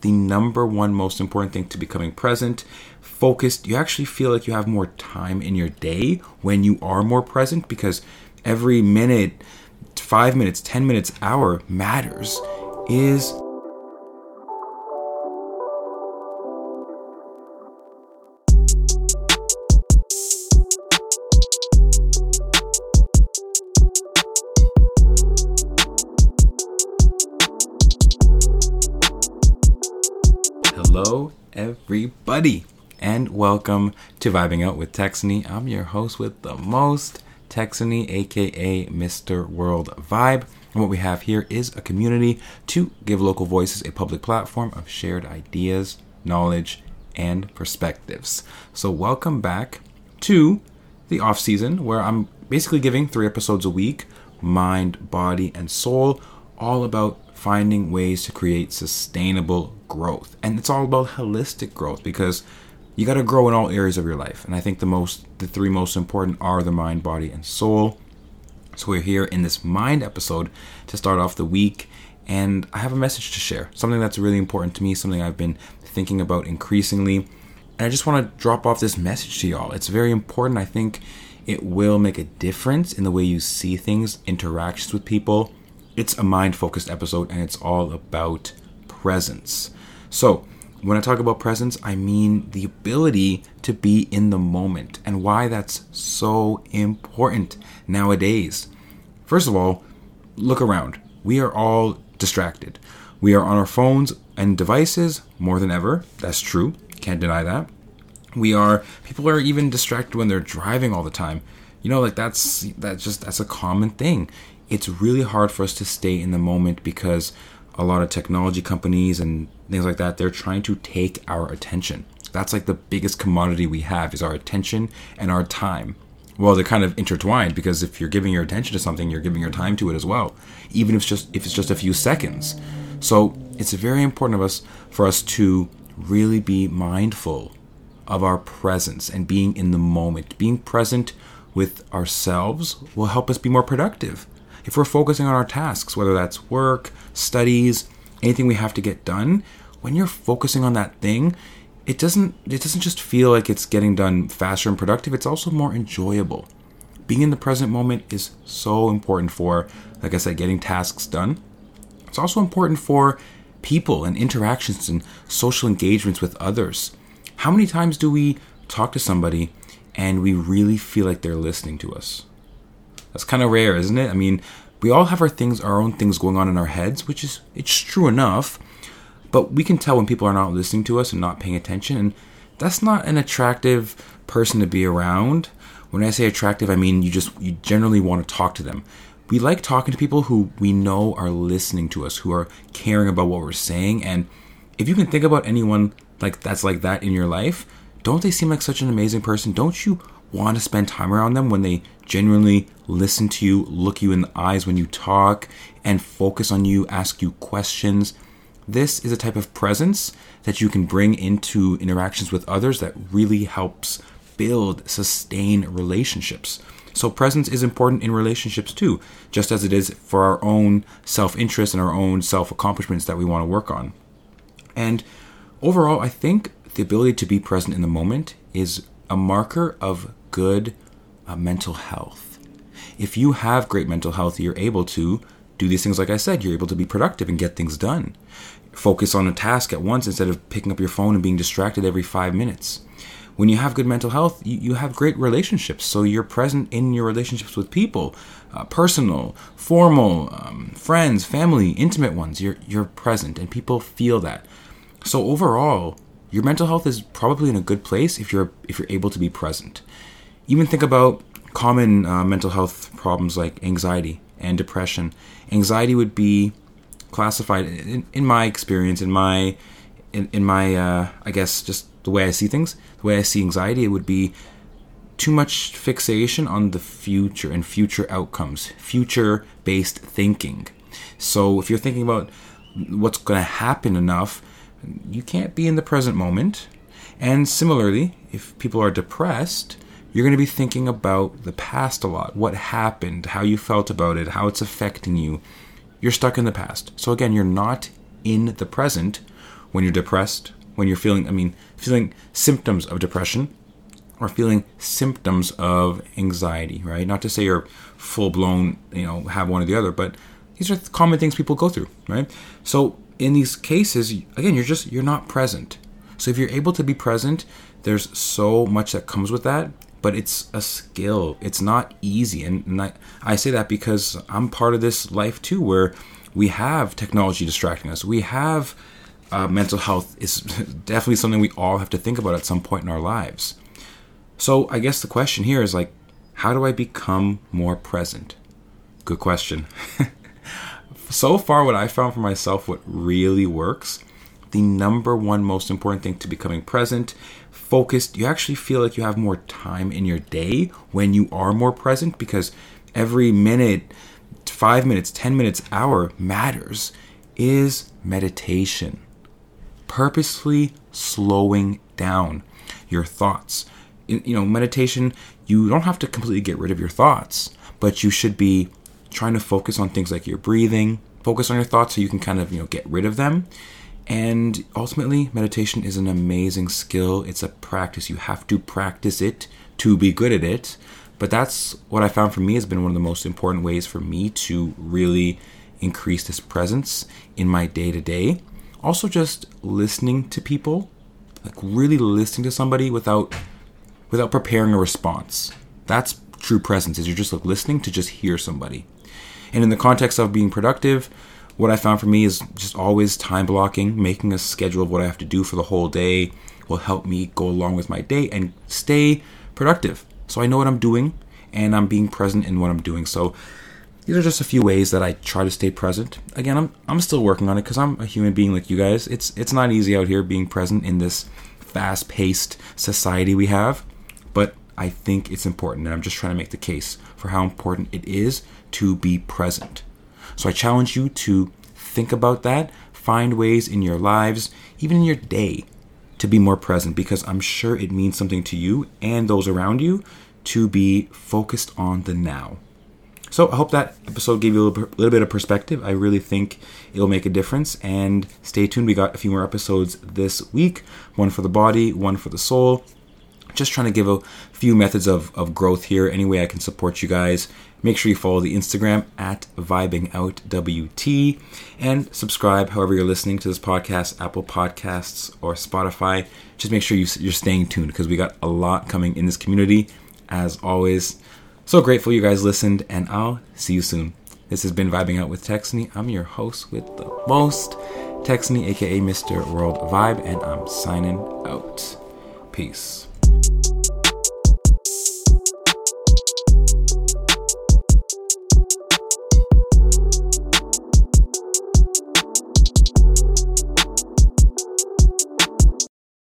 the number one most important thing to becoming present, focused. You actually feel like you have more time in your day when you are more present because every minute, five minutes, 10 minutes, hour matters. Is Hello, everybody, and welcome to Vibing Out with Texany. I'm your host with the most, Texany, aka Mr. World Vibe. And what we have here is a community to give local voices a public platform of shared ideas, knowledge, and perspectives. So, welcome back to the off season where I'm basically giving three episodes a week mind, body, and soul, all about finding ways to create sustainable growth. And it's all about holistic growth because you got to grow in all areas of your life. And I think the most the three most important are the mind, body, and soul. So we're here in this mind episode to start off the week and I have a message to share. Something that's really important to me, something I've been thinking about increasingly. And I just want to drop off this message to y'all. It's very important. I think it will make a difference in the way you see things, interactions with people, it's a mind focused episode and it's all about presence. So, when I talk about presence, I mean the ability to be in the moment and why that's so important nowadays. First of all, look around. We are all distracted. We are on our phones and devices more than ever. That's true. Can't deny that. We are people are even distracted when they're driving all the time. You know, like that's that's just that's a common thing it's really hard for us to stay in the moment because a lot of technology companies and things like that they're trying to take our attention. That's like the biggest commodity we have is our attention and our time. Well they're kind of intertwined because if you're giving your attention to something you're giving your time to it as well even if it's just if it's just a few seconds. So it's very important of us for us to really be mindful of our presence and being in the moment. Being present with ourselves will help us be more productive if we're focusing on our tasks, whether that's work, studies, anything we have to get done, when you're focusing on that thing, it doesn't it doesn't just feel like it's getting done faster and productive, it's also more enjoyable. Being in the present moment is so important for, like I said, getting tasks done. It's also important for people and interactions and social engagements with others. How many times do we talk to somebody and we really feel like they're listening to us? That's kind of rare, isn't it? I mean, we all have our things, our own things going on in our heads, which is it's true enough. But we can tell when people are not listening to us and not paying attention, and that's not an attractive person to be around. When I say attractive, I mean you just you generally want to talk to them. We like talking to people who we know are listening to us, who are caring about what we're saying, and if you can think about anyone like that's like that in your life, don't they seem like such an amazing person? Don't you want to spend time around them when they genuinely listen to you, look you in the eyes when you talk, and focus on you, ask you questions. This is a type of presence that you can bring into interactions with others that really helps build, sustain relationships. So, presence is important in relationships too, just as it is for our own self interest and our own self accomplishments that we want to work on. And overall, I think the ability to be present in the moment is a marker of good uh, mental health. If you have great mental health, you're able to do these things like I said, you're able to be productive and get things done. Focus on a task at once instead of picking up your phone and being distracted every five minutes. When you have good mental health, you, you have great relationships. So you're present in your relationships with people, uh, personal, formal, um, friends, family, intimate ones. You're you're present, and people feel that. So overall, your mental health is probably in a good place if you're if you're able to be present. Even think about common uh, mental health problems like anxiety and depression. Anxiety would be classified, in, in my experience, in my, in, in my, uh, I guess, just the way I see things, the way I see anxiety, it would be too much fixation on the future and future outcomes, future based thinking. So if you're thinking about what's going to happen enough, you can't be in the present moment. And similarly, if people are depressed, you're going to be thinking about the past a lot what happened, how you felt about it, how it's affecting you. You're stuck in the past. So, again, you're not in the present, when you're depressed, when you're feeling, I mean, feeling symptoms of depression or feeling symptoms of anxiety, right? Not to say you're full blown, you know, have one or the other, but these are common things people go through, right? So in these cases, again, you're just you're not present. So if you're able to be present, there's so much that comes with that, but it's a skill. It's not easy, and, and I, I say that because I'm part of this life too, where we have technology distracting us. We have uh, mental health is definitely something we all have to think about at some point in our lives. So I guess the question here is like, how do I become more present? Good question. so far, what I found for myself, what really works, the number one most important thing to becoming present, focused, you actually feel like you have more time in your day when you are more present because every minute, five minutes, 10 minutes, hour matters, is meditation. Purposely slowing down your thoughts you know, meditation, you don't have to completely get rid of your thoughts, but you should be trying to focus on things like your breathing, focus on your thoughts so you can kind of, you know, get rid of them. And ultimately, meditation is an amazing skill. It's a practice. You have to practice it to be good at it. But that's what I found for me has been one of the most important ways for me to really increase this presence in my day to day. Also, just listening to people, like really listening to somebody without without preparing a response. That's true presence, is you're just like listening to just hear somebody. And in the context of being productive, what I found for me is just always time blocking, making a schedule of what I have to do for the whole day will help me go along with my day and stay productive. So I know what I'm doing and I'm being present in what I'm doing. So these are just a few ways that I try to stay present. Again, I'm I'm still working on it because I'm a human being like you guys. It's it's not easy out here being present in this fast-paced society we have. But I think it's important, and I'm just trying to make the case for how important it is to be present. So I challenge you to think about that, find ways in your lives, even in your day, to be more present because I'm sure it means something to you and those around you to be focused on the now. So I hope that episode gave you a little, bit of perspective. I really think it'll make a difference. And stay tuned. We got a few more episodes this week one for the body, one for the soul, just trying to give a few methods of, of growth here. Any way I can support you guys. Make sure you follow the Instagram at vibingoutwt and subscribe however you're listening to this podcast, Apple Podcasts or Spotify. Just make sure you, you're staying tuned because we got a lot coming in this community. As always, so grateful you guys listened, and I'll see you soon. This has been Vibing Out with Texany. I'm your host with the most, Texany, aka Mr. World Vibe, and I'm signing out. Peace you